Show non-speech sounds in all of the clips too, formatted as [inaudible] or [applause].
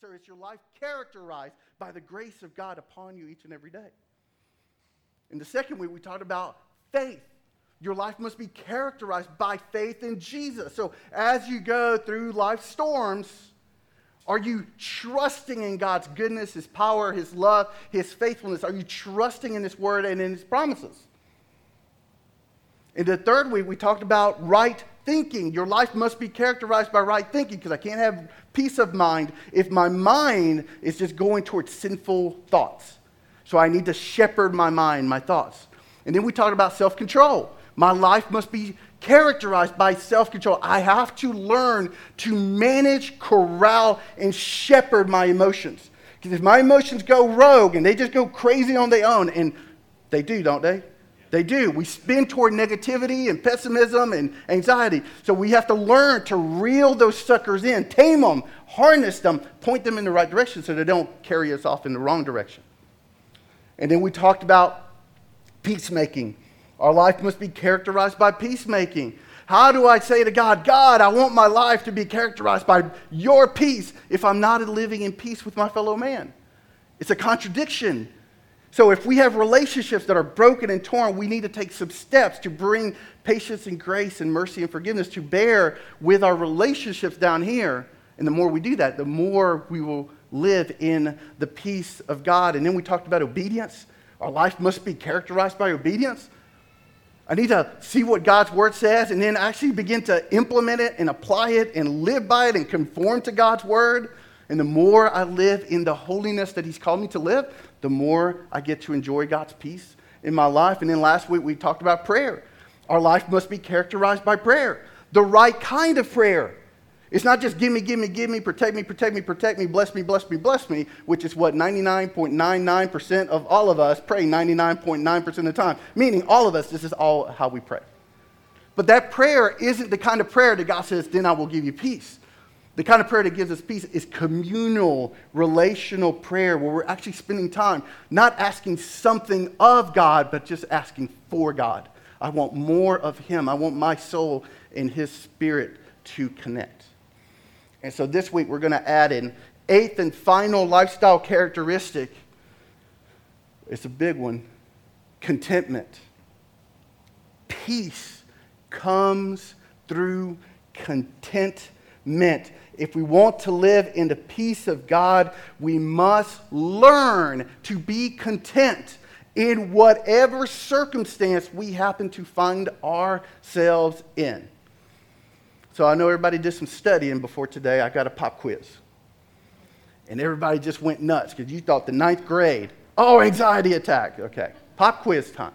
So is your life characterized by the grace of God upon you each and every day? In the second week, we talked about faith. Your life must be characterized by faith in Jesus. So as you go through life's storms, are you trusting in God's goodness, His power, His love, His faithfulness? Are you trusting in His word and in His promises? In the third week, we talked about right thinking. Your life must be characterized by right thinking because I can't have peace of mind if my mind is just going towards sinful thoughts. So I need to shepherd my mind, my thoughts. And then we talked about self control. My life must be characterized by self control. I have to learn to manage, corral, and shepherd my emotions. Because if my emotions go rogue and they just go crazy on their own, and they do, don't they? They do. We spin toward negativity and pessimism and anxiety. So we have to learn to reel those suckers in, tame them, harness them, point them in the right direction so they don't carry us off in the wrong direction. And then we talked about peacemaking. Our life must be characterized by peacemaking. How do I say to God, God, I want my life to be characterized by your peace if I'm not living in peace with my fellow man? It's a contradiction. So, if we have relationships that are broken and torn, we need to take some steps to bring patience and grace and mercy and forgiveness to bear with our relationships down here. And the more we do that, the more we will live in the peace of God. And then we talked about obedience. Our life must be characterized by obedience. I need to see what God's word says and then actually begin to implement it and apply it and live by it and conform to God's word. And the more I live in the holiness that He's called me to live, the more I get to enjoy God's peace in my life. And then last week we talked about prayer. Our life must be characterized by prayer, the right kind of prayer. It's not just give me, give me, give me, protect me, protect me, protect me, bless me, bless me, bless me, which is what 99.99% of all of us pray 99.9% of the time. Meaning, all of us, this is all how we pray. But that prayer isn't the kind of prayer that God says, then I will give you peace. The kind of prayer that gives us peace is communal, relational prayer where we're actually spending time not asking something of God, but just asking for God. I want more of Him. I want my soul and His Spirit to connect. And so this week we're going to add an eighth and final lifestyle characteristic. It's a big one contentment. Peace comes through contentment if we want to live in the peace of God, we must learn to be content in whatever circumstance we happen to find ourselves in. So I know everybody did some studying before today. I got a pop quiz. And everybody just went nuts because you thought the ninth grade, oh, anxiety attack. Okay, pop quiz time.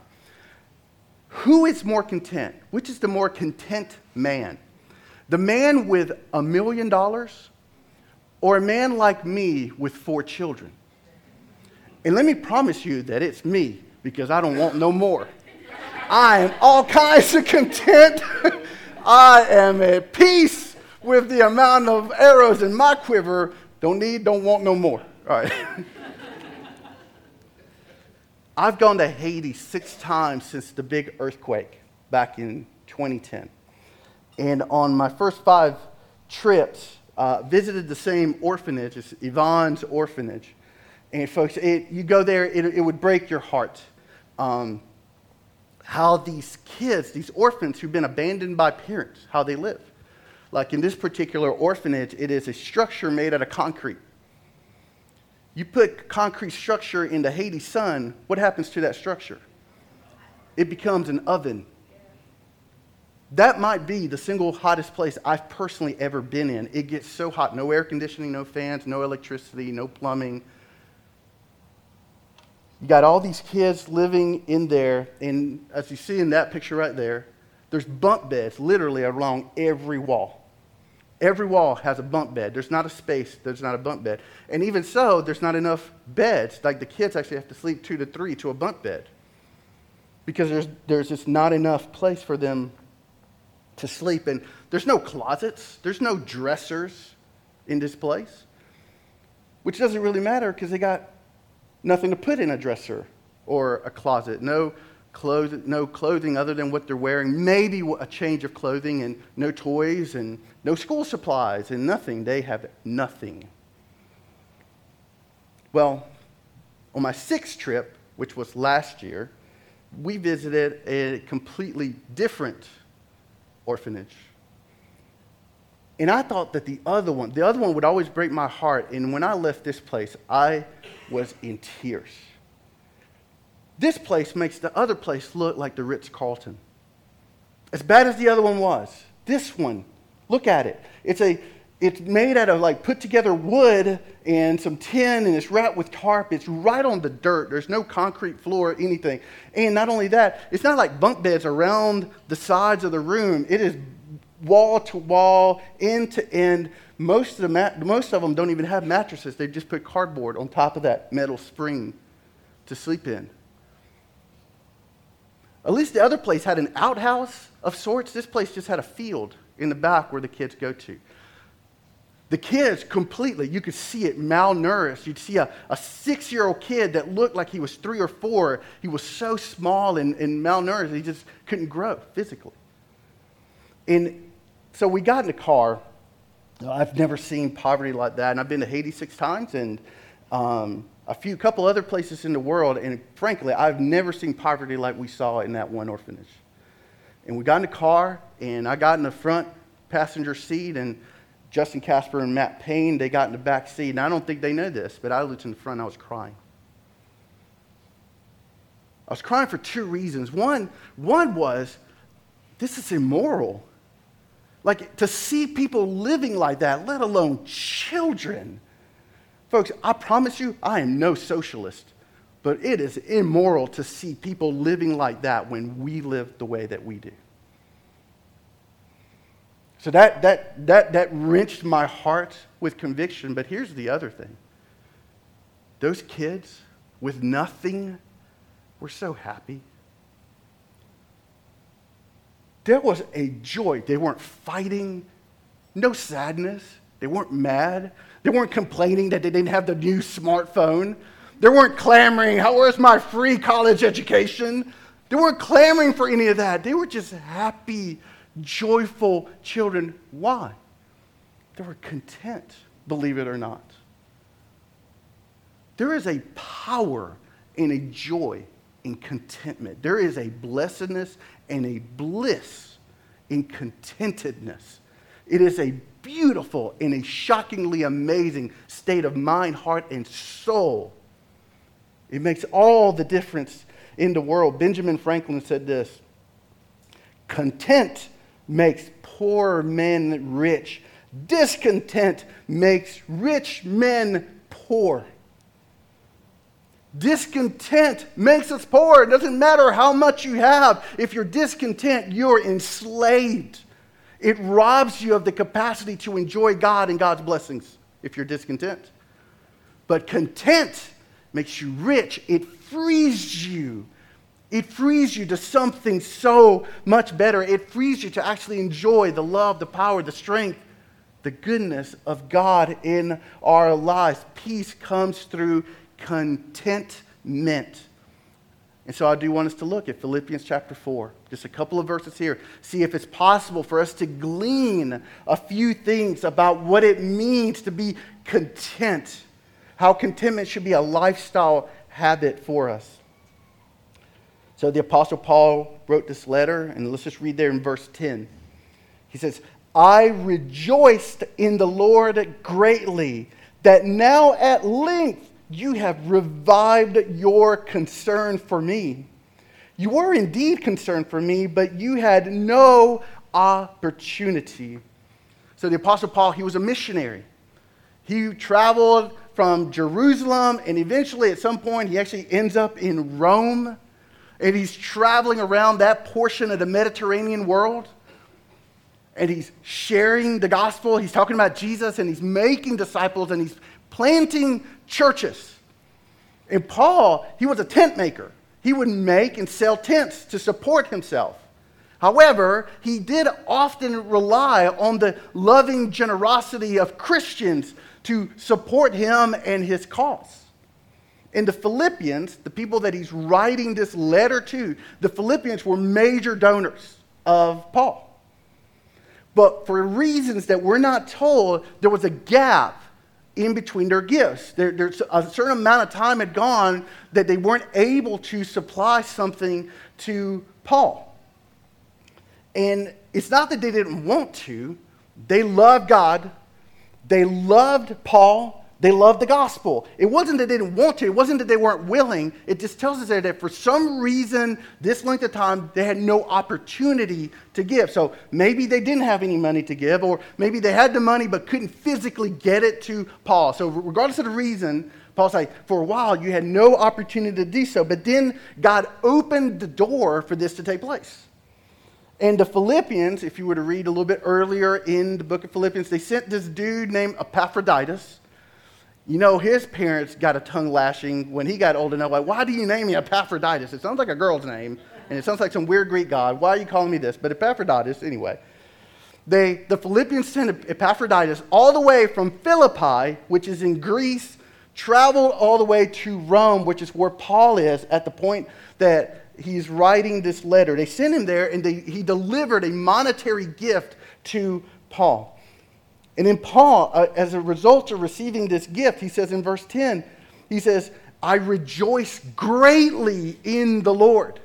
Who is more content? Which is the more content man? The man with a million dollars or a man like me with four children? And let me promise you that it's me because I don't want no more. I am all kinds of content. [laughs] I am at peace with the amount of arrows in my quiver. Don't need, don't want no more. All right. [laughs] I've gone to Haiti six times since the big earthquake back in 2010. And on my first five trips, uh, visited the same orphanage. It's Yvonne's orphanage. And folks, it, you go there, it, it would break your heart. Um, how these kids, these orphans who've been abandoned by parents, how they live. Like in this particular orphanage, it is a structure made out of concrete. You put concrete structure in the Haiti sun, what happens to that structure? It becomes an oven that might be the single hottest place I've personally ever been in. It gets so hot no air conditioning, no fans, no electricity, no plumbing. You got all these kids living in there, and as you see in that picture right there, there's bunk beds literally along every wall. Every wall has a bunk bed. There's not a space, there's not a bunk bed. And even so, there's not enough beds. Like the kids actually have to sleep two to three to a bunk bed because there's, there's just not enough place for them to sleep in. There's no closets, there's no dressers in this place, which doesn't really matter because they got nothing to put in a dresser or a closet. No clothes, no clothing other than what they're wearing, maybe a change of clothing, and no toys and no school supplies and nothing. They have nothing. Well, on my sixth trip, which was last year, we visited a completely different orphanage. And I thought that the other one, the other one would always break my heart. And when I left this place, I was in tears. This place makes the other place look like the Ritz Carlton. As bad as the other one was, this one, look at it. It's a it's made out of like put together wood and some tin and it's wrapped with tarp. It's right on the dirt. There's no concrete floor or anything. And not only that, it's not like bunk beds around the sides of the room. It is wall to wall, end to end. Most of, the mat- most of them don't even have mattresses. They just put cardboard on top of that metal spring to sleep in. At least the other place had an outhouse of sorts. This place just had a field in the back where the kids go to. The kids completely, you could see it malnourished. You'd see a, a six year old kid that looked like he was three or four. He was so small and, and malnourished, he just couldn't grow physically. And so we got in the car. I've never seen poverty like that. And I've been to Haiti six times and um, a few couple other places in the world. And frankly, I've never seen poverty like we saw in that one orphanage. And we got in the car, and I got in the front passenger seat, and Justin Casper and Matt Payne, they got in the back seat. And I don't think they know this, but I looked in the front, I was crying. I was crying for two reasons. One, one was, this is immoral. Like to see people living like that, let alone children. Folks, I promise you, I am no socialist, but it is immoral to see people living like that when we live the way that we do. So that, that, that, that wrenched my heart with conviction. But here's the other thing those kids with nothing were so happy. There was a joy. They weren't fighting, no sadness. They weren't mad. They weren't complaining that they didn't have the new smartphone. They weren't clamoring, How, where's my free college education? They weren't clamoring for any of that. They were just happy joyful children. Why? They were content, believe it or not. There is a power and a joy in contentment. There is a blessedness and a bliss in contentedness. It is a beautiful and a shockingly amazing state of mind, heart, and soul. It makes all the difference in the world. Benjamin Franklin said this Content makes poor men rich. Discontent makes rich men poor. Discontent makes us poor. It doesn't matter how much you have. If you're discontent, you're enslaved. It robs you of the capacity to enjoy God and God's blessings if you're discontent. But content makes you rich, it frees you it frees you to something so much better. It frees you to actually enjoy the love, the power, the strength, the goodness of God in our lives. Peace comes through contentment. And so I do want us to look at Philippians chapter 4, just a couple of verses here, see if it's possible for us to glean a few things about what it means to be content, how contentment should be a lifestyle habit for us. So the Apostle Paul wrote this letter, and let's just read there in verse 10. He says, I rejoiced in the Lord greatly that now at length you have revived your concern for me. You were indeed concerned for me, but you had no opportunity. So the Apostle Paul, he was a missionary. He traveled from Jerusalem, and eventually, at some point, he actually ends up in Rome and he's traveling around that portion of the Mediterranean world and he's sharing the gospel. He's talking about Jesus and he's making disciples and he's planting churches. And Paul, he was a tent maker. He would make and sell tents to support himself. However, he did often rely on the loving generosity of Christians to support him and his cause. In the Philippians, the people that he's writing this letter to, the Philippians were major donors of Paul. But for reasons that we're not told, there was a gap in between their gifts. There, there's a certain amount of time had gone that they weren't able to supply something to Paul. And it's not that they didn't want to, they loved God, they loved Paul, they loved the gospel. It wasn't that they didn't want to, it wasn't that they weren't willing. It just tells us that for some reason, this length of time, they had no opportunity to give. So maybe they didn't have any money to give, or maybe they had the money but couldn't physically get it to Paul. So, regardless of the reason, Paul like, for a while, you had no opportunity to do so. But then God opened the door for this to take place. And the Philippians, if you were to read a little bit earlier in the book of Philippians, they sent this dude named Epaphroditus you know, his parents got a tongue lashing when he got old enough. Like, why do you name me Epaphroditus? It sounds like a girl's name, and it sounds like some weird Greek god. Why are you calling me this? But Epaphroditus, anyway. They, the Philippians sent Epaphroditus all the way from Philippi, which is in Greece, traveled all the way to Rome, which is where Paul is at the point that he's writing this letter. They sent him there, and they, he delivered a monetary gift to Paul. And then Paul, uh, as a result of receiving this gift, he says in verse 10, he says, I rejoice greatly in the Lord.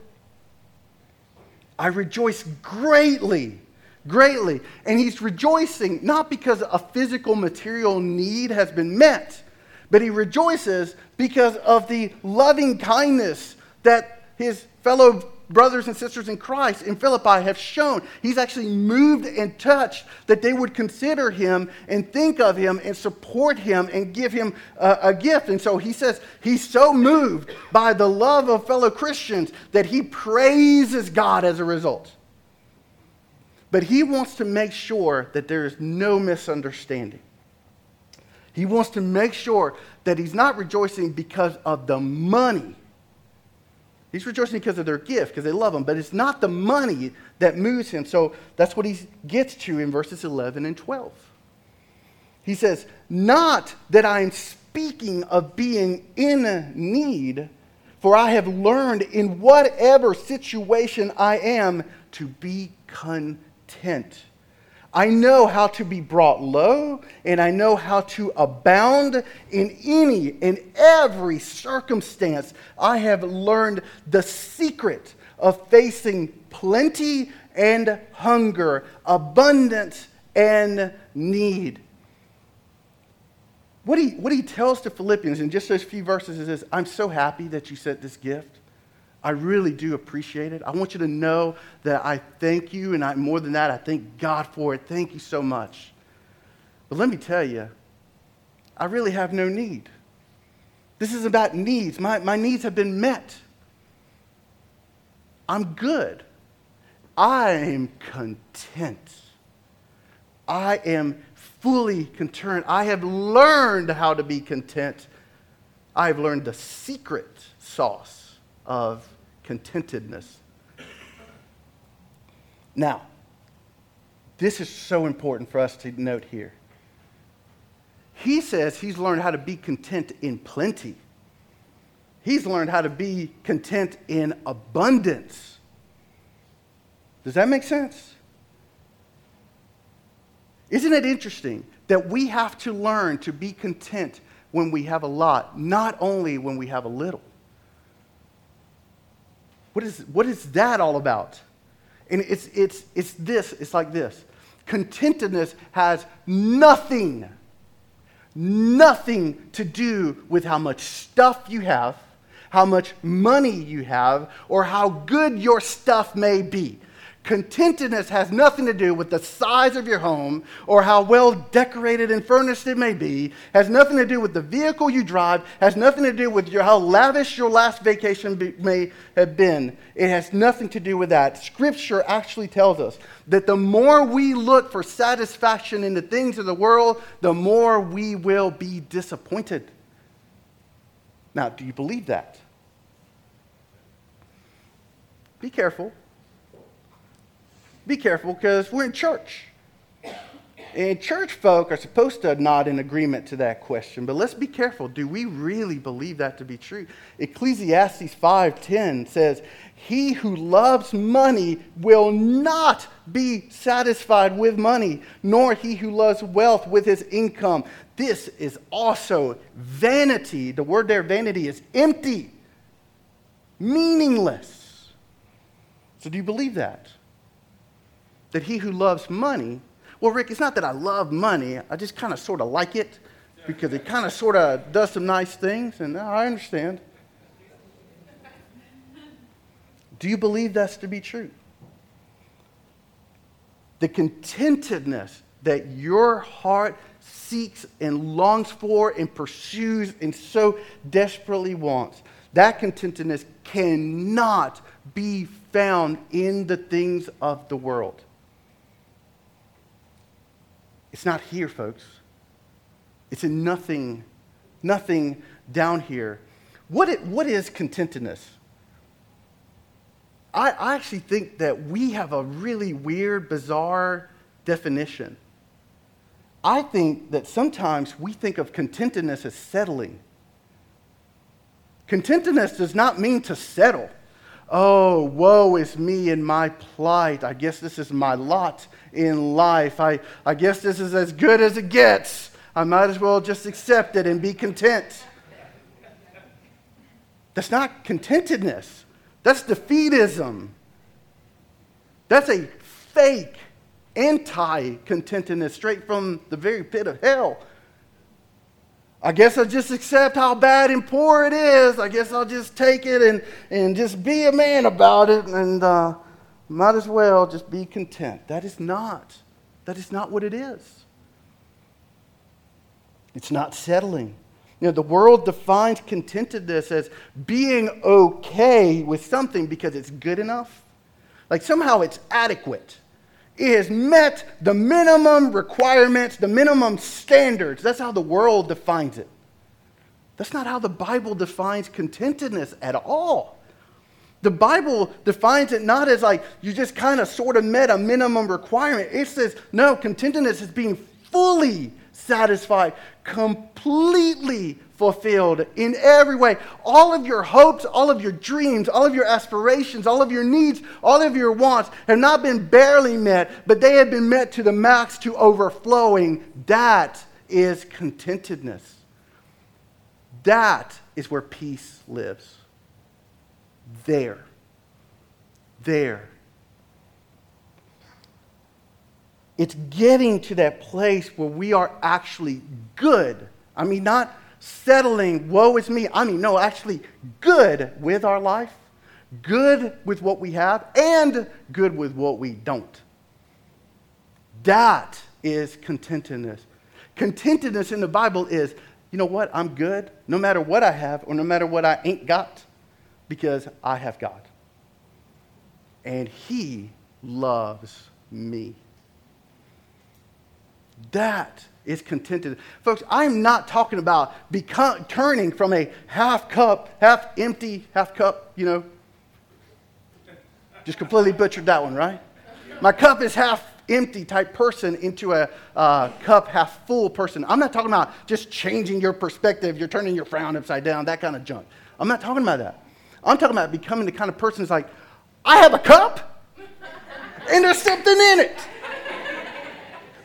I rejoice greatly, greatly. And he's rejoicing not because a physical material need has been met, but he rejoices because of the loving kindness that his fellow brothers and sisters in Christ in Philippi have shown. He's actually moved and touched that they would consider him and think of him and support him and give him a, a, gift. And so he says he's so moved by the love of fellow Christians that he praises God as a result. But he wants to make sure that there is no misunderstanding. He wants to make sure that he's not rejoicing because of the money He's rejoicing because of their gift, because they love him, but it's not the money that moves him. So that's what he gets to in verses 11 and 12. He says, Not that I am speaking of being in need, for I have learned in whatever situation I am to be content. I know how to be brought low, and I know how to abound in any and every circumstance. I have learned the secret of facing plenty and hunger, abundance and need. What he, what he tells to Philippians in just those few verses is this I'm so happy that you sent this gift. I really do appreciate it. I want you to know that I thank you, and I, more than that, I thank God for it. Thank you so much. But let me tell you, I really have no need. This is about needs. My, my needs have been met. I'm good. I am content. I am fully content. I have learned how to be content. I have learned the secret sauce of contentedness. Now, this is so important for us to note here. He says he's learned how to be content in plenty. He's learned how to be content in abundance. Does that make sense? Isn't it interesting that we have to learn to be content when we have a lot, not only when we have a little? What is, what is that all about? And it's, it's, it's this, it's like this. Contentedness has nothing, nothing to do with how much stuff you have, how much money you have, or how good your stuff may be. Contentedness has nothing to do with the size of your home or how well decorated and furnished it may be, has nothing to do with the vehicle you drive, has nothing to do with your, how lavish your last vacation be, may have been. It has nothing to do with that. Scripture actually tells us that the more we look for satisfaction in the things of the world, the more we will be disappointed. Now, do you believe that? Be careful be careful because we're in church. And church folk are supposed to nod in agreement to that question, but let's be careful. Do we really believe that to be true? Ecclesiastes 5:10 says, "He who loves money will not be satisfied with money, nor he who loves wealth with his income." This is also vanity. The word there vanity is empty, meaningless. So do you believe that? That he who loves money well, Rick, it's not that I love money. I just kind of sort of like it because it kind of sort of does some nice things, and I understand. Do you believe that's to be true? The contentedness that your heart seeks and longs for and pursues and so desperately wants, that contentedness cannot be found in the things of the world. It's not here, folks. It's in nothing, nothing down here. What, it, what is contentedness? I, I actually think that we have a really weird, bizarre definition. I think that sometimes we think of contentedness as settling. Contentedness does not mean to settle. Oh, woe is me in my plight. I guess this is my lot in life. I, I guess this is as good as it gets. I might as well just accept it and be content. That's not contentedness, that's defeatism. That's a fake anti contentedness straight from the very pit of hell. I guess I'll just accept how bad and poor it is. I guess I'll just take it and, and just be a man about it and uh, might as well just be content. That is not. That is not what it is. It's not settling. You know, the world defines contentedness as being okay with something because it's good enough. Like somehow it's adequate it has met the minimum requirements, the minimum standards. That's how the world defines it. That's not how the Bible defines contentedness at all. The Bible defines it not as like you just kind of sort of met a minimum requirement. It says, no, contentedness is being fully satisfied, completely fulfilled in every way. All of your hopes, all of your dreams, all of your aspirations, all of your needs, all of your wants have not been barely met, but they have been met to the max, to overflowing. That is contentedness. That is where peace lives. There. There. It's getting to that place where we are actually good. I mean, not settling, woe is me. I mean, no, actually, good with our life, good with what we have, and good with what we don't. That is contentedness. Contentedness in the Bible is, you know what, I'm good no matter what I have or no matter what I ain't got because I have God. And He loves me. That is contented. Folks, I'm not talking about become, turning from a half cup, half empty, half cup, you know. Just completely butchered that one, right? My cup is half empty type person into a uh, cup half full person. I'm not talking about just changing your perspective, you're turning your frown upside down, that kind of junk. I'm not talking about that. I'm talking about becoming the kind of person who's like, I have a cup and there's something in it.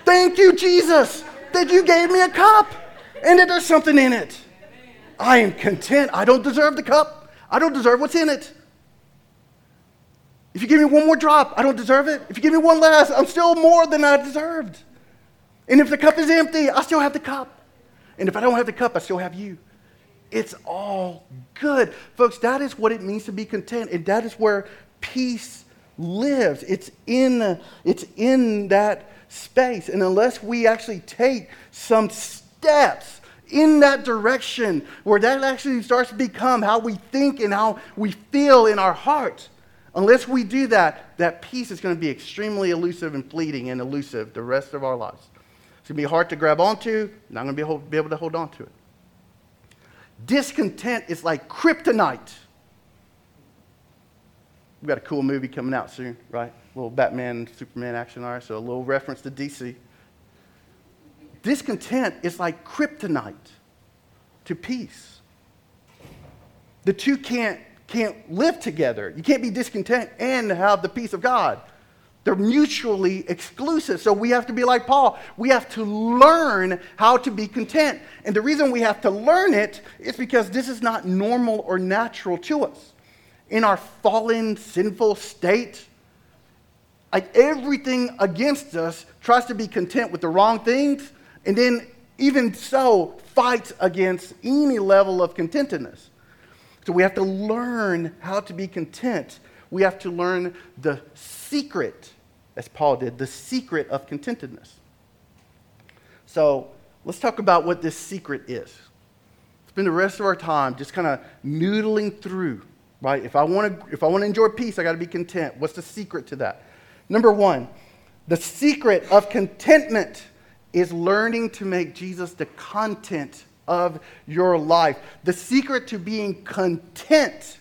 Thank you, Jesus that you gave me a cup and that there's something in it. I am content. I don't deserve the cup. I don't deserve what's in it. If you give me one more drop, I don't deserve it. If you give me one less, I'm still more than I deserved. And if the cup is empty, I still have the cup. And if I don't have the cup, I still have you. It's all good. Folks, that is what it means to be content. And that is where peace lives. It's in, it's in that space. And unless we actually take some steps in that direction where that actually starts to become how we think and how we feel in our hearts, unless we do that, that peace is going to be extremely elusive and fleeting and elusive the rest of our lives. It's going to be hard to grab onto, not going to be able, be able to hold on to it. Discontent is like kryptonite. We've got a cool movie coming out soon, right? Little Batman, Superman action, all right? So a little reference to DC. discontent is like kryptonite to peace. The two can't, can't live together. You can't be discontent and have the peace of God. They're mutually exclusive. So we have to be like Paul. We have to learn how to be content. And the reason we have to learn it is because this is not normal or natural to us. In our fallen, sinful state, like everything against us tries to be content with the wrong things, and then even so, fights against any level of contentedness. So we have to learn how to be content. We have to learn the secret, as Paul did, the secret of contentedness. So let's talk about what this secret is. Spend the rest of our time just kind of noodling through, right? If I want to, if I want to enjoy peace, I got to be content. What's the secret to that? Number one, the secret of contentment is learning to make Jesus the content of your life. The secret to being content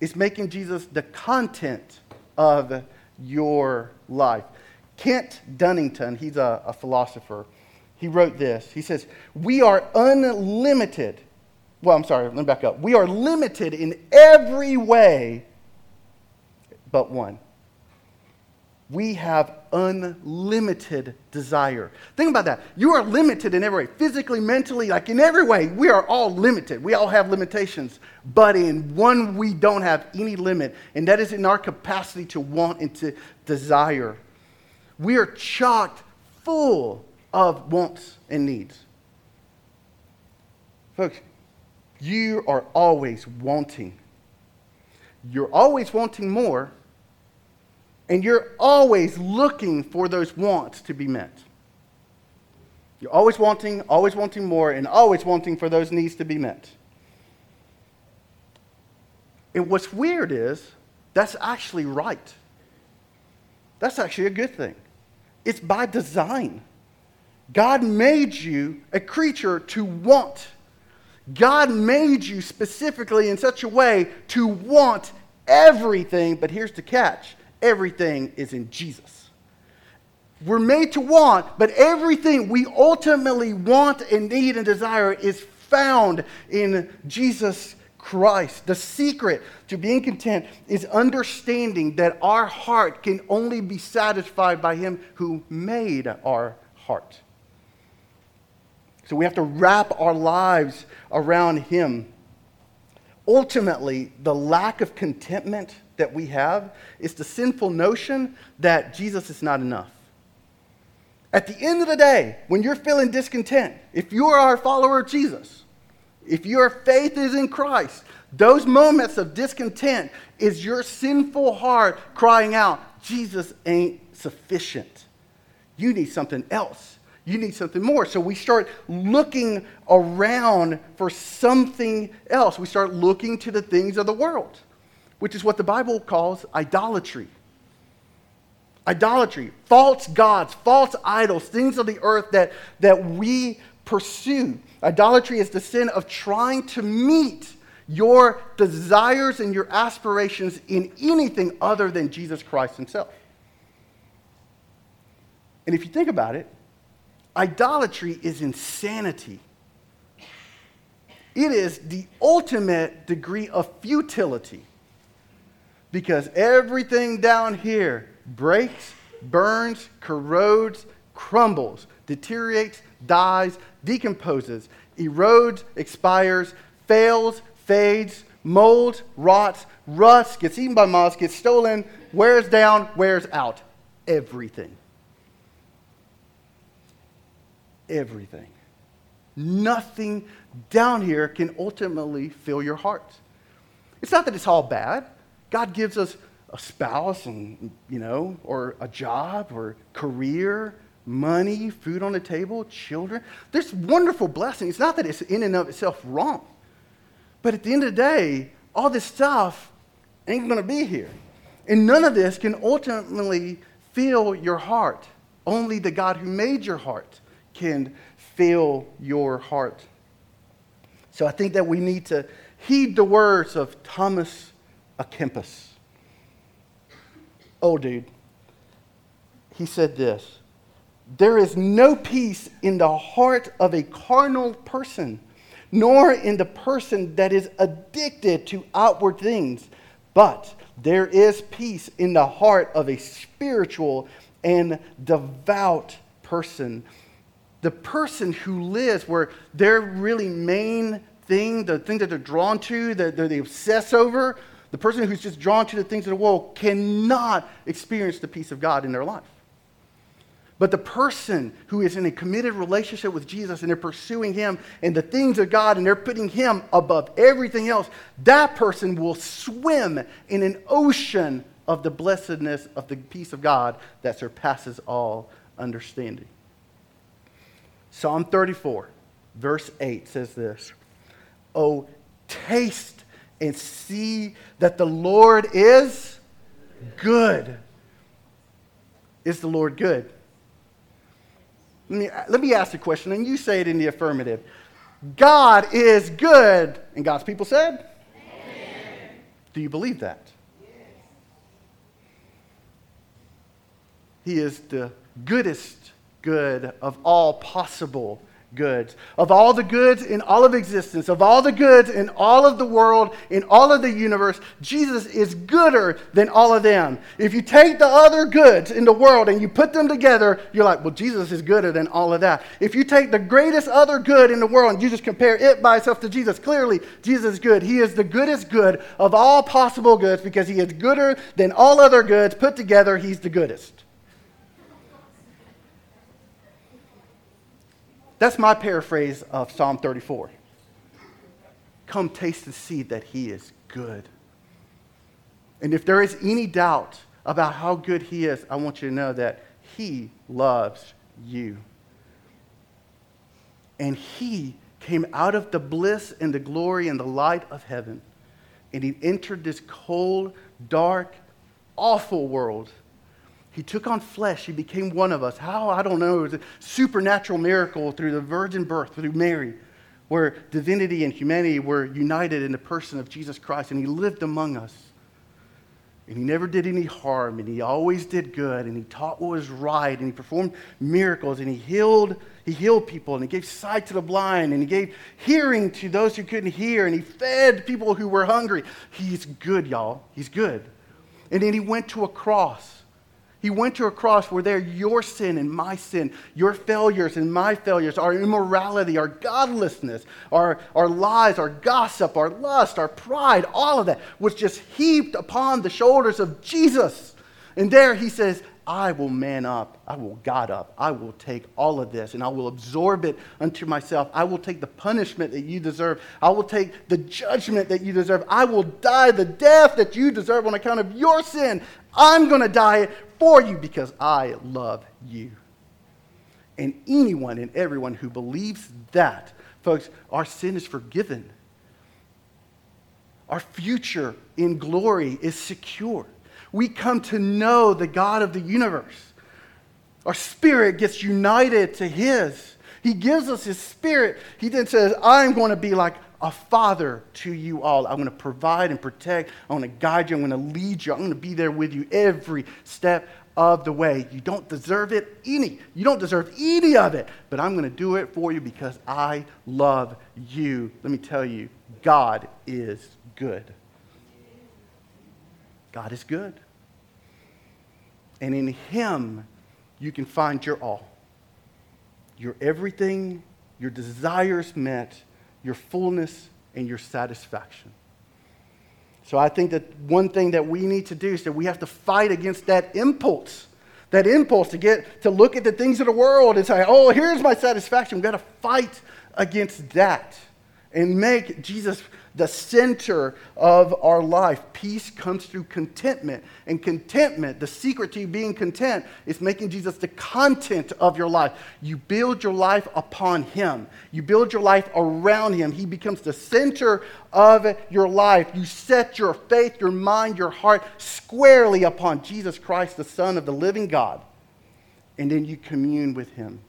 is making Jesus the content of your life. Kent Dunnington, he's a, a philosopher, he wrote this. He says, We are unlimited. Well, I'm sorry, let me back up. We are limited in every way but one we have unlimited desire. Think about that. You are limited in every way, physically, mentally, like in every way. We are all limited. We all have limitations. But in one, we don't have any limit, and that is in our capacity to want and to desire. We are chocked full of wants and needs. Folks, you are always wanting. You're always wanting more and you're always looking for those wants to be met. You're always wanting, always wanting more, and always wanting for those needs to be met. And what's weird is that's actually right. That's actually a good thing. It's by design. God made you a creature to want. God made you specifically in such a way to want everything, but here's the catch everything is in Jesus. We're made to want, but everything we ultimately want and need and desire is found in Jesus Christ. The secret to being content is understanding that our heart can only be satisfied by Him who made our heart. So we have to wrap our lives around Him. Ultimately, the lack of contentment that we have is the sinful notion that Jesus is not enough. At the end of the day, when you're feeling discontent, if you are a follower of Jesus, if your faith is in Christ, those moments of discontent is your sinful heart crying out, Jesus ain't sufficient. You need something else. You need something more. So we start looking around for something else. We start looking to the things of the world which is what the Bible calls idolatry. Idolatry, false gods, false idols, things of the earth that, that we pursue. Idolatry is the sin of trying to meet your desires and your aspirations in anything other than Jesus Christ Himself. And if you think about it, idolatry is insanity. It is the ultimate degree of futility because everything down here breaks, burns, corrodes, crumbles, deteriorates, dies, decomposes, erodes, expires, fails, fades, molds, rots, rusts, gets eaten by moths, gets stolen, wears down, wears out. Everything. Everything. Nothing down here can ultimately fill your heart. It's not that it's all bad. God gives us a spouse and, you know, or a job or career, money, food on the table, children. There's wonderful blessings. It's not that it's in and of itself wrong. But at the end of the day, all this stuff ain't going to be here. And none of this can ultimately fill your heart. Only the God who made your heart can fill your heart. So I think that we need to heed the words of Thomas a Kempis. Oh, dude. He said this There is no peace in the heart of a carnal person, nor in the person that is addicted to outward things, but there is peace in the heart of a spiritual and devout person. The person who lives where their really main thing, the thing that they're drawn to, that they obsess over, the person who's just drawn to the things of the world cannot experience the peace of God in their life. But the person who is in a committed relationship with Jesus and they're pursuing Him and the things of God and they're putting Him above everything else, that person will swim in an ocean of the blessedness of the peace of God that surpasses all understanding. Psalm 34, verse 8 says this Oh, taste and see that the Lord is good. Is the Lord good? Let me, let me ask a question, and you say it in the affirmative. God is good. And God's people said? Amen. Do you believe that? Yes. He is the goodest good of all possible goods. Of all the goods in all of existence, of all the goods in all of the world, in all of the universe, Jesus is gooder than all of them. If you take the other goods in the world and you put them together, you're like, well, Jesus is gooder than all of that. If you take the greatest other good in the world and you just compare it by itself to Jesus, clearly Jesus is good. He is the goodest good of all possible goods because he is gooder than all other goods put together. He's the goodest. That's my paraphrase of Psalm 34. Come taste and see that he is good. And if there is any doubt about how good he is, I want you to know that he loves you. And he came out of the bliss and the glory and the light of heaven. And he entered this cold, dark, awful world he took on flesh. He became one of us. How? I don't know. It was a supernatural miracle through the virgin birth, through Mary, where divinity and humanity were united in the person of Jesus Christ. And he lived among us. And he never did any harm. And he always did good. And he taught what was right. And he performed miracles. And he healed, he healed people. And he gave sight to the blind. And he gave hearing to those who couldn't hear. And he fed people who were hungry. He's good, y'all. He's good. And then he went to a cross he went to a cross where there your sin and my sin, your failures and my failures, our immorality, our godlessness, our, our lies, our gossip, our lust, our pride, all of that was just heaped upon the shoulders of Jesus. And there he says, I will man up. I will God up. I will take all of this and I will absorb it unto myself. I will take the punishment that you deserve. I will take the judgment that you deserve. I will die the death that you deserve on account of your sin. I'm going to die for you because I love you. And anyone and everyone who believes that, folks, our sin is forgiven. Our future in glory is secure. We come to know the God of the universe. Our spirit gets united to His. He gives us His spirit. He then says, I'm going to be like a father to you all. I'm going to provide and protect. I'm going to guide you. I'm going to lead you. I'm going to be there with you every step of the way. You don't deserve it any. You don't deserve any of it, but I'm going to do it for you because I love you. Let me tell you, God is good. God is good. And in Him, you can find your all. Your everything, your desires met, your fullness, and your satisfaction. So I think that one thing that we need to do is that we have to fight against that impulse. That impulse to get to look at the things of the world and say, oh, here's my satisfaction. We've got to fight against that and make Jesus the center of our life. Peace comes through contentment. And contentment, the secret to you being content, is making Jesus the content of your life. You build your life upon Him, you build your life around Him. He becomes the center of your life. You set your faith, your mind, your heart squarely upon Jesus Christ, the Son of the living God. And then you commune with Him.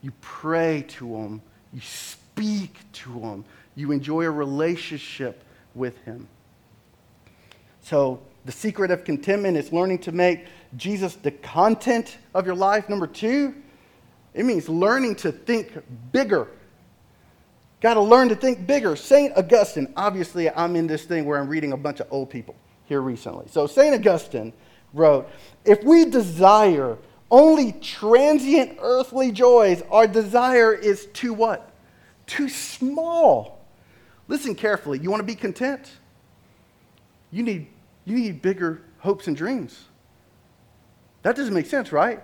You pray to Him. You speak to Him you enjoy a relationship with Him. So, the secret of contentment is learning to make Jesus the content of your life. Number two, It means learning to think bigger. Got to learn to think bigger. St. Augustine, obviously, I'm in this thing where I'm reading a bunch of old people here recently. So, St. Augustine wrote If we desire only transient earthly joys, our desire is to what? Too small. Listen carefully. You want to be content? You need, you need bigger hopes and dreams. That doesn't make sense, right?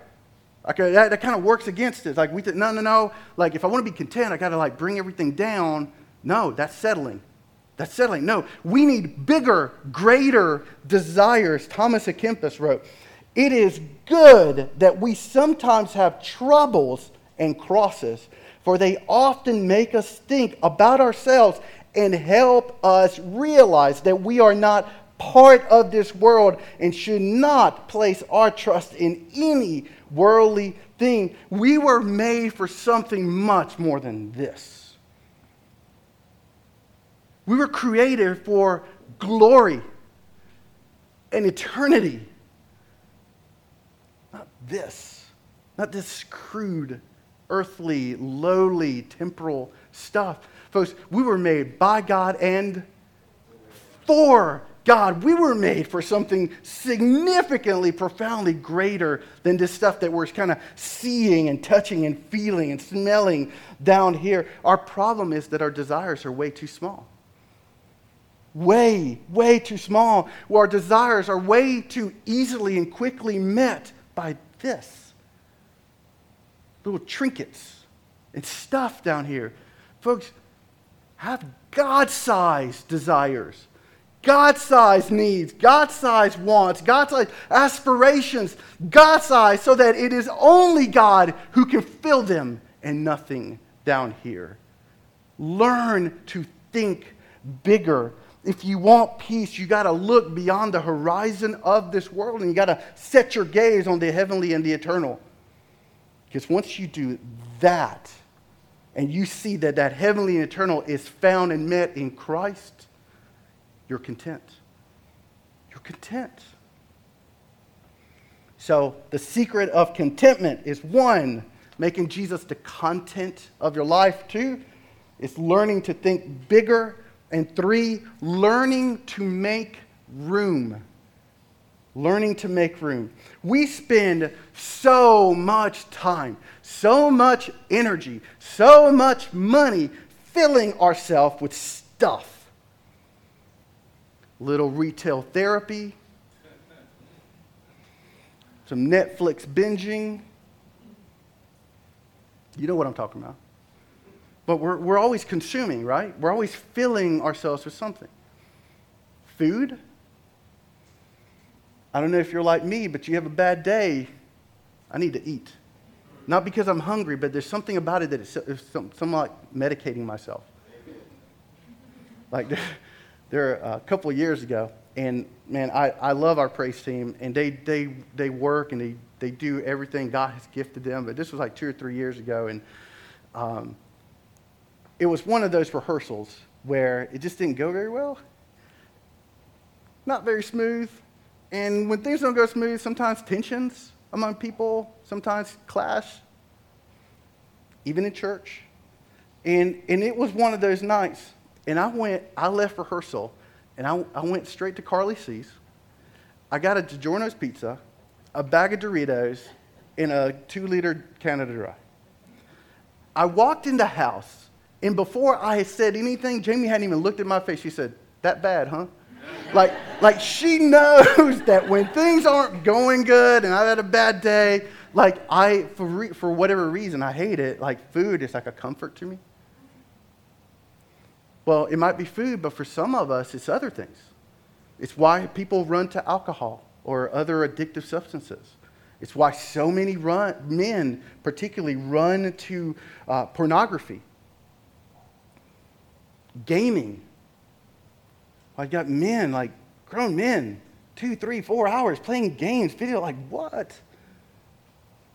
Okay, uh, that, that kind of works against it. Like we think, no, no, no. Like if I want to be content, I got to like bring everything down. No, that's settling. That's settling. No, we need bigger, greater desires. Thomas à Kempis wrote, "It is good that we sometimes have troubles and crosses, for they often make us think about ourselves and help us realize that we are not part of this world and should not place our trust in any worldly thing. We were made for something much more than this. We were created for glory and eternity. Not this, not this crude, earthly, lowly, temporal stuff. Folks, we were made by God and for God, we were made for something significantly, profoundly greater than this stuff that we're kind of seeing and touching and feeling and smelling down here. Our problem is that our desires are way too small. Way, way too small. Our desires are way too easily and quickly met by this little trinkets and stuff down here. Folks, have God sized desires God sized needs, God sized wants, God sized aspirations, God sized so that it is only God who can fill them and nothing down here. Learn to think bigger. If you want peace, you got to look beyond the horizon of this world and you got to set your gaze on the heavenly and the eternal. Because once you do that, and you see that that heavenly and eternal is found and met in Christ, you're content. You're content. So, the secret of contentment is one, making Jesus the content of your life. Two, it's learning to think bigger. And three, learning to make room. Learning to make room. We spend so much time, so much energy, so much money filling ourselves with stuff little retail therapy, some Netflix binging. You know what I'm talking about. But we're, we're always consuming, right? We're always filling ourselves with something. Food. I don't know if you're like me, but you have a bad day. I need to eat. Not because I'm hungry, but there's something about it that is, some, some like medicating myself. Like, [laughs] there a couple of years ago, and man, I, I love our praise team, and they, they, they work and they, they do everything God has gifted them. But this was like two or three years ago, and um, it was one of those rehearsals where it just didn't go very well. Not very smooth. And when things don't go smooth, sometimes tensions among people, sometimes clash, even in church. And, and it was one of those nights and I went, I left rehearsal, and I, I went straight to Carly C's. I got a DiGiorno's pizza, a bag of Doritos, and a two liter Canada Dry. I walked in the house, and before I had said anything, Jamie hadn't even looked at my face. She said, That bad, huh? Like, like she knows [laughs] that when things aren't going good and I've had a bad day, like I, for, re- for whatever reason, I hate it. Like food is like a comfort to me. Well, it might be food, but for some of us, it's other things. It's why people run to alcohol or other addictive substances. It's why so many run, men, particularly, run to uh, pornography, gaming. I've got men, like grown men, two, three, four hours playing games, video, like what?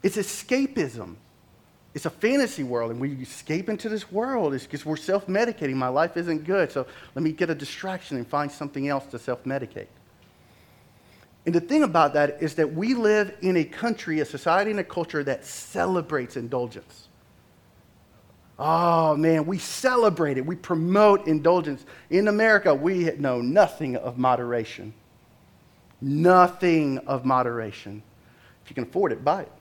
It's escapism. It's a fantasy world, and we escape into this world is because we're self medicating. My life isn't good, so let me get a distraction and find something else to self medicate. And the thing about that is that we live in a country, a society, and a culture that celebrates indulgence. Oh man, we celebrate it. We promote indulgence. In America, we know nothing of moderation. Nothing of moderation. If you can afford it, buy it.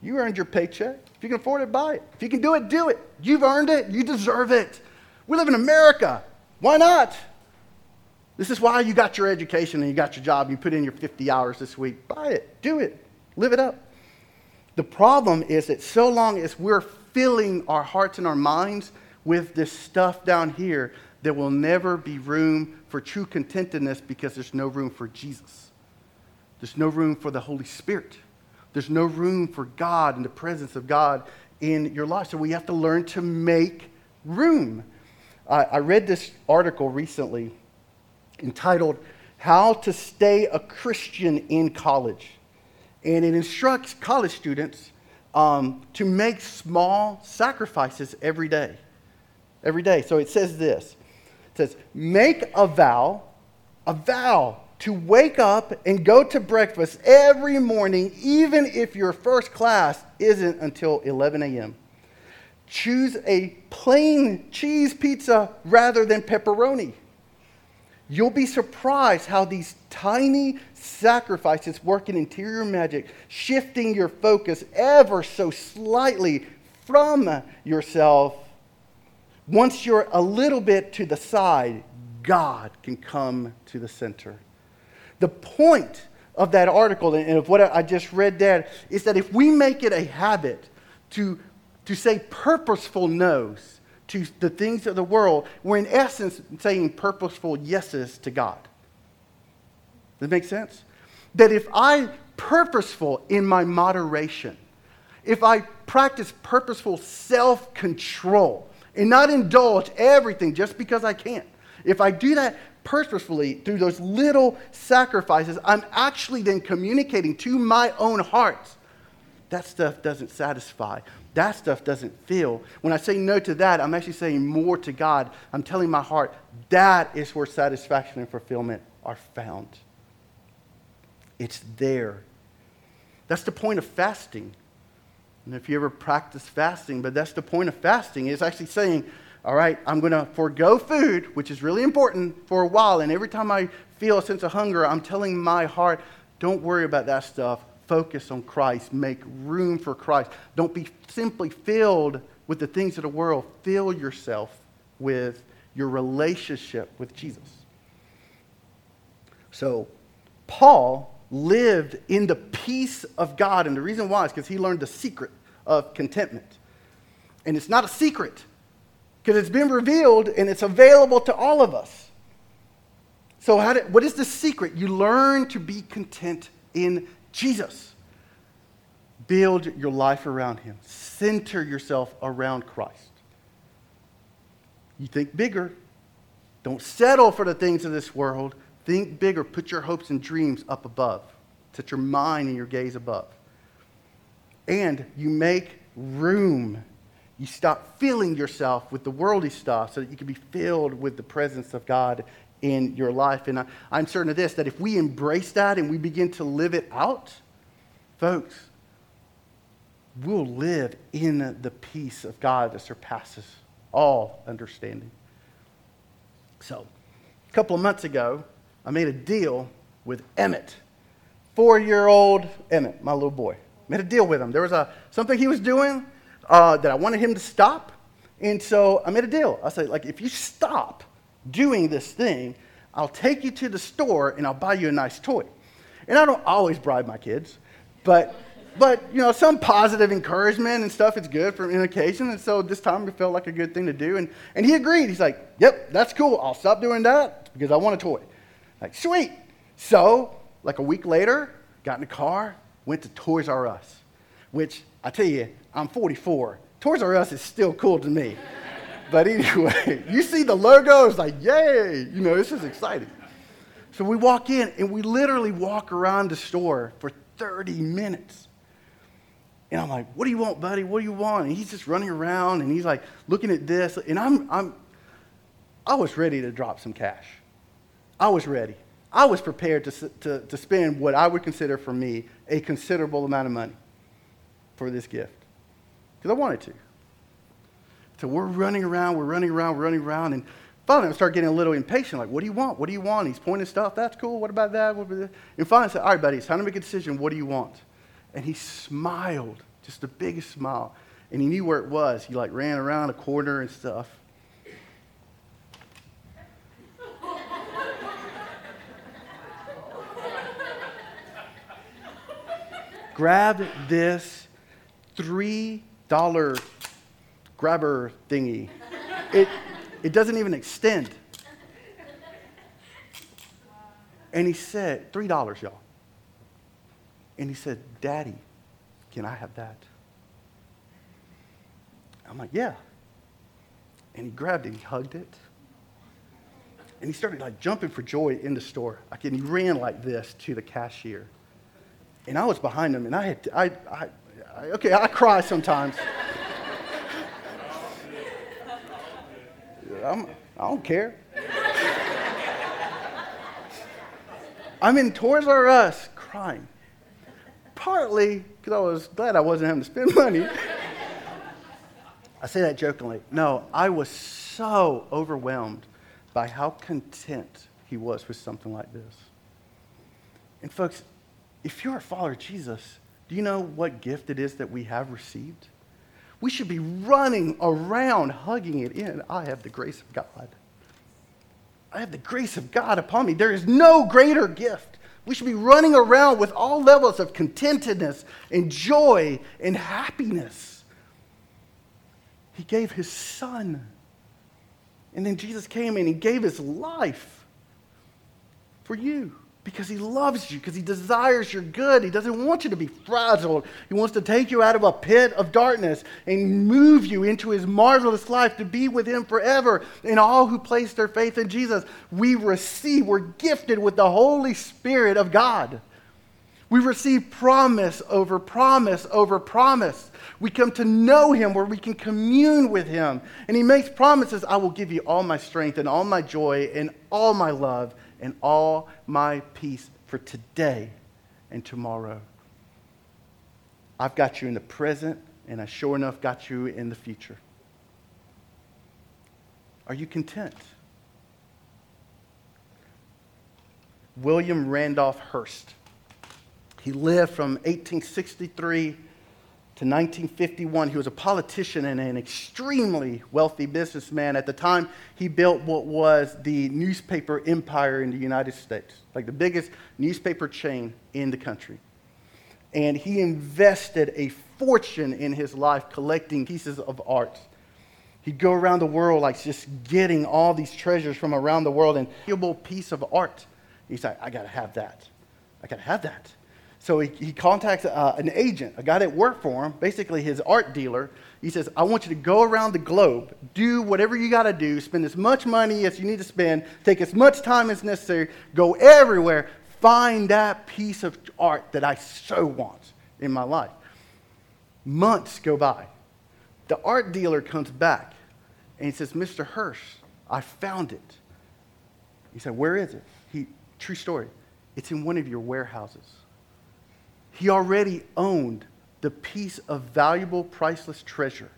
You earned your paycheck. If you can afford it, buy it. If you can do it, do it. You've earned it. You deserve it. We live in America. Why not? This is why you got your education and you got your job. You put in your 50 hours this week. Buy it. Do it. Live it up. The problem is that so long as we're filling our hearts and our minds with this stuff down here, there will never be room for true contentedness because there's no room for Jesus. There's no room for the Holy Spirit. There's no room for God and the presence of God in your life. So we have to learn to make room. I, I read this article recently entitled How to Stay a Christian in College. And it instructs college students um, to make small sacrifices every day. Every day. So it says this it says, Make a vow, a vow to wake up and go to breakfast every morning, even if your first class isn't until 11 a.m. Choose a plain cheese pizza rather than pepperoni. You'll be surprised how these tiny sacrifices work in interior magic, shifting your focus ever so slightly from yourself. Once you're a little bit to the side, God can come to the center. The point of that article and of what I just read there is that if we make it a habit to, to say purposeful no's, to the things of the world, we're in essence saying purposeful yeses to God. Does that make sense? That if I purposeful in my moderation, if I practice purposeful self control and not indulge everything just because I can't, if I do that purposefully through those little sacrifices, I'm actually then communicating to my own heart. That stuff doesn't satisfy. That stuff doesn't fill. When I say no to that, I'm actually saying more to God. I'm telling my heart that is where satisfaction and fulfillment are found. It's there. That's the point of fasting. And if you ever practice fasting, but that's the point of fasting, is actually saying, all right, I'm going to forego food, which is really important for a while. And every time I feel a sense of hunger, I'm telling my heart, don't worry about that stuff focus on Christ, make room for Christ. Don't be simply filled with the things of the world. Fill yourself with your relationship with Jesus. So, Paul lived in the peace of God, and the reason why is because he learned the secret of contentment. And it's not a secret, because it's been revealed and it's available to all of us. So, how what is the secret? You learn to be content in Jesus. Build your life around Him, center yourself around Christ. You think bigger. Don't settle for the things of this world. Think bigger. Put your hopes and dreams up above. Set your mind and your gaze above. And you make room. You stop filling yourself with the worldly stuff so that you can be filled with the presence of God in your life. And I, am certain of this that if we embrace that and we begin to live it out, folks, we'll live in the peace of God that surpasses all understanding. So, a couple of months ago, I made a deal with Emmett, four year old Emmett, my little boy. Made a deal with him. There was a, something he was doing uh, that I wanted him to stop. And so I made a deal. I said, like, if you stop doing this thing, I'll take you to the store and I'll buy you a nice toy. And I don't always bribe my kids, but but you know some positive encouragement and stuff is good for an occasion. And so this time it felt like a good thing to do. And, and he agreed. He's like yep that's cool. I'll stop doing that because i want a toy. Like sweet. So like a week later got in the car went to toys r us which i tell you i'm 44 toys r us is still cool to me but anyway [laughs] you see the logo it's like yay you know this is exciting so we walk in and we literally walk around the store for 30 minutes and I'm like, what do you want, buddy? What do you want? And he's just running around and he's like looking at this. And I'm, I'm, I was ready to drop some cash. I was ready. I was prepared to, to, to spend what I would consider for me a considerable amount of money for this gift because I wanted to. So we're running around, we're running around, we're running around, and finally I start getting a little impatient. Like, what do you want? What do you want? He's pointing stuff. That's cool. What about that? What about? And finally I said, all right, buddy, it's time to make a decision. What do you want? And he smiled, just the biggest smile. And he knew where it was. He like ran around a corner and stuff. grabbed this $3 grabber thingy. It, it doesn't even extend. And he said, $3, y'all. And he said, Daddy, can I have that? I'm like, yeah. And he grabbed it, he hugged it. And he started like jumping for joy in the store. Like, and he ran like this to the cashier. And I was behind him, and I had, I, I, I okay, I cry sometimes. I'm, I don't care. I'm in Toys R Us crying. Partly because I was glad I wasn't having to spend money. I say that jokingly. No, I was so overwhelmed by how content he was with something like this. And, folks, if you're a follower of Jesus, do you know what gift it is that we have received? We should be running around hugging it in. I have the grace of God. I have the grace of God upon me. There is no greater gift. We should be running around with all levels of contentedness and joy and happiness. He gave his son. And then Jesus came and he gave his life for you because he loves you, because he desires your good. He doesn't want you to be frazzled. He wants to take you out of a pit of darkness and move you into his marvelous life to be with him forever. And all who place their faith in Jesus, we receive, we're gifted with the Holy Spirit of God. We receive promise over promise over promise. We come to know him where we can commune with him. And he makes promises I will give you all my strength and all my joy and all my love and all my peace for today and tomorrow. I've got you in the present, and I sure enough got you in the future. Are you content? William Randolph Hearst. He lived from 1863 to 1951, he was a politician and an extremely wealthy businessman. At the time, he built what was the newspaper empire in the United States, like the biggest newspaper chain in the country. And he invested a fortune in his life collecting pieces of art. He'd go around the world, like just getting all these treasures from around the world, and valuable piece of art. He's like, I gotta have that. I gotta have that. So he, he contacts uh, an agent, a guy that worked for him, basically his art dealer. He says, I want you to go around the globe, do whatever you got to do, spend as much money as you need to spend, take as much time as necessary, go everywhere, find that piece of art that I so want in my life. Months go by. The art dealer comes back and he says, Mr. Hearst, I found it. He said, Where is it? He, true story. It's in one of your warehouses. He already owned the piece of valuable, priceless treasure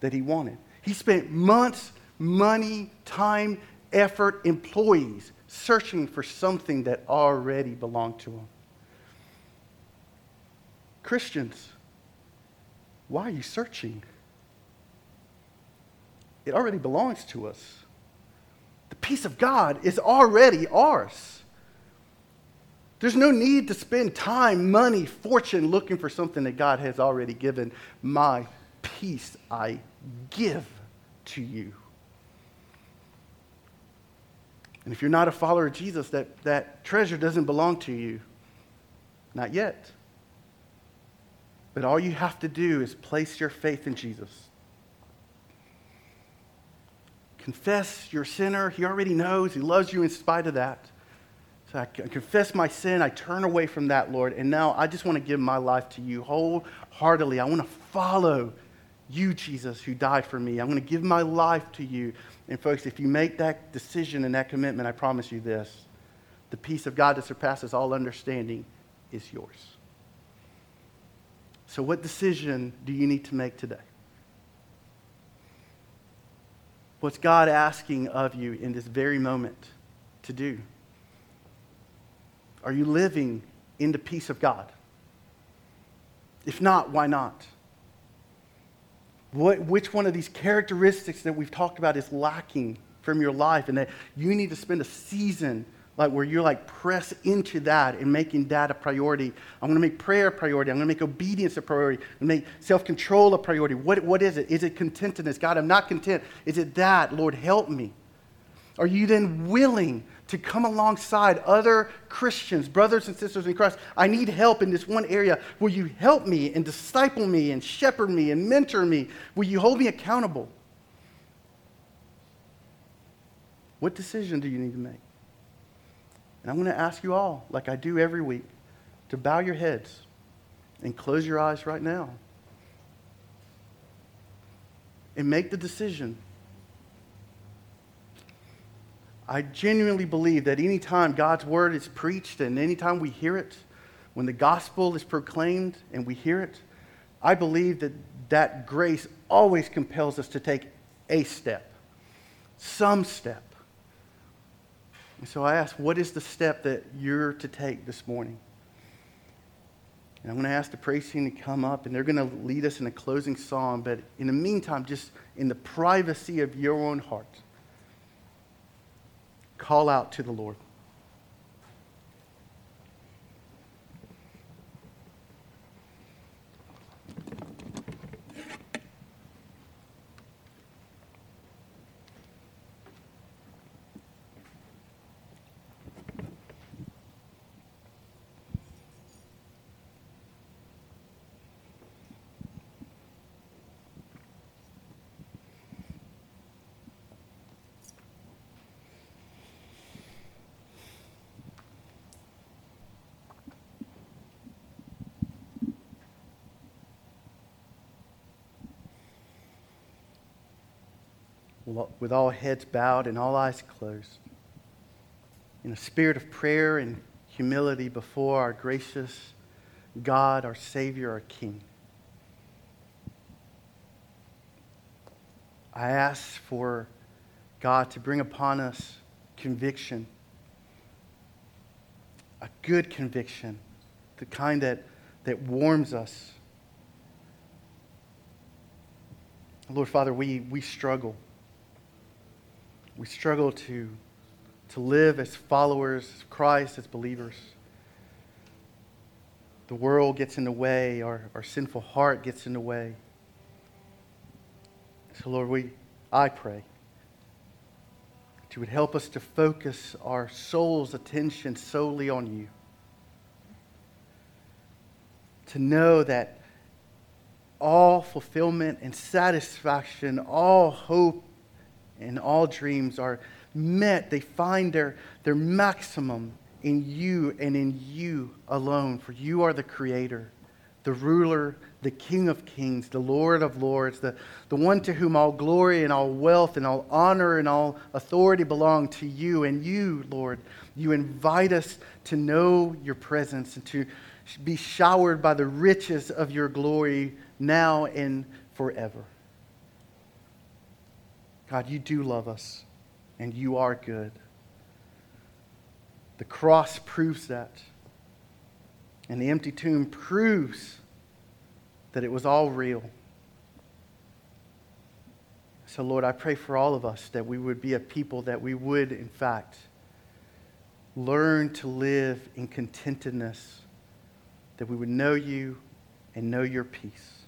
that he wanted. He spent months, money, time, effort, employees searching for something that already belonged to him. Christians, why are you searching? It already belongs to us. The peace of God is already ours. There's no need to spend time, money, fortune looking for something that God has already given. My peace I give to you. And if you're not a follower of Jesus, that, that treasure doesn't belong to you. Not yet. But all you have to do is place your faith in Jesus. Confess you're a sinner. He already knows. He loves you in spite of that. So I confess my sin. I turn away from that, Lord. And now I just want to give my life to you wholeheartedly. I want to follow you, Jesus, who died for me. I'm going to give my life to you. And folks, if you make that decision and that commitment, I promise you this the peace of God that surpasses all understanding is yours. So, what decision do you need to make today? What's God asking of you in this very moment to do? Are you living in the peace of God? If not, why not? What, which one of these characteristics that we've talked about is lacking from your life, and that you need to spend a season like where you're like press into that and making that a priority. I'm going to make prayer a priority. I'm going to make obedience a priority. I'm going to make self-control a priority. What, what is it? Is it contentedness? God, I'm not content. Is it that? Lord, help me. Are you then willing to come alongside other Christians, brothers and sisters in Christ? I need help in this one area. Will you help me and disciple me and shepherd me and mentor me? Will you hold me accountable? What decision do you need to make? And I'm going to ask you all, like I do every week, to bow your heads and close your eyes right now. And make the decision. I genuinely believe that anytime God's word is preached and anytime we hear it, when the gospel is proclaimed and we hear it, I believe that that grace always compels us to take a step, some step. And so I ask, what is the step that you're to take this morning? And I'm going to ask the praise team to come up, and they're going to lead us in a closing song. But in the meantime, just in the privacy of your own heart, call out to the Lord. With all heads bowed and all eyes closed, in a spirit of prayer and humility before our gracious God, our Savior, our King. I ask for God to bring upon us conviction, a good conviction, the kind that, that warms us. Lord Father, we, we struggle we struggle to, to live as followers of Christ, as believers. The world gets in the way, our, our sinful heart gets in the way. So, Lord, we, I pray that you would help us to focus our soul's attention solely on you. To know that all fulfillment and satisfaction, all hope and all dreams are met. They find their, their maximum in you and in you alone, for you are the creator, the ruler, the King of kings, the Lord of lords, the, the one to whom all glory and all wealth and all honor and all authority belong to you. And you, Lord, you invite us to know your presence and to be showered by the riches of your glory now and forever. God, you do love us, and you are good. The cross proves that. And the empty tomb proves that it was all real. So, Lord, I pray for all of us that we would be a people that we would, in fact, learn to live in contentedness, that we would know you and know your peace.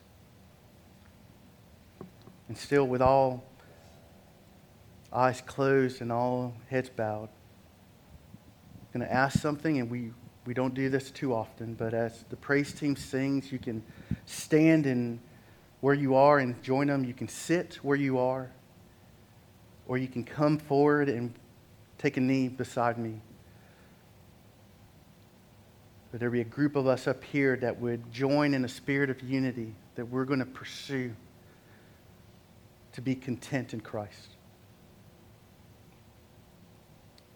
And still, with all eyes closed and all heads bowed. I'm going to ask something, and we, we don't do this too often, but as the praise team sings, you can stand in where you are and join them. You can sit where you are, or you can come forward and take a knee beside me. But there be a group of us up here that would join in a spirit of unity that we're going to pursue to be content in Christ.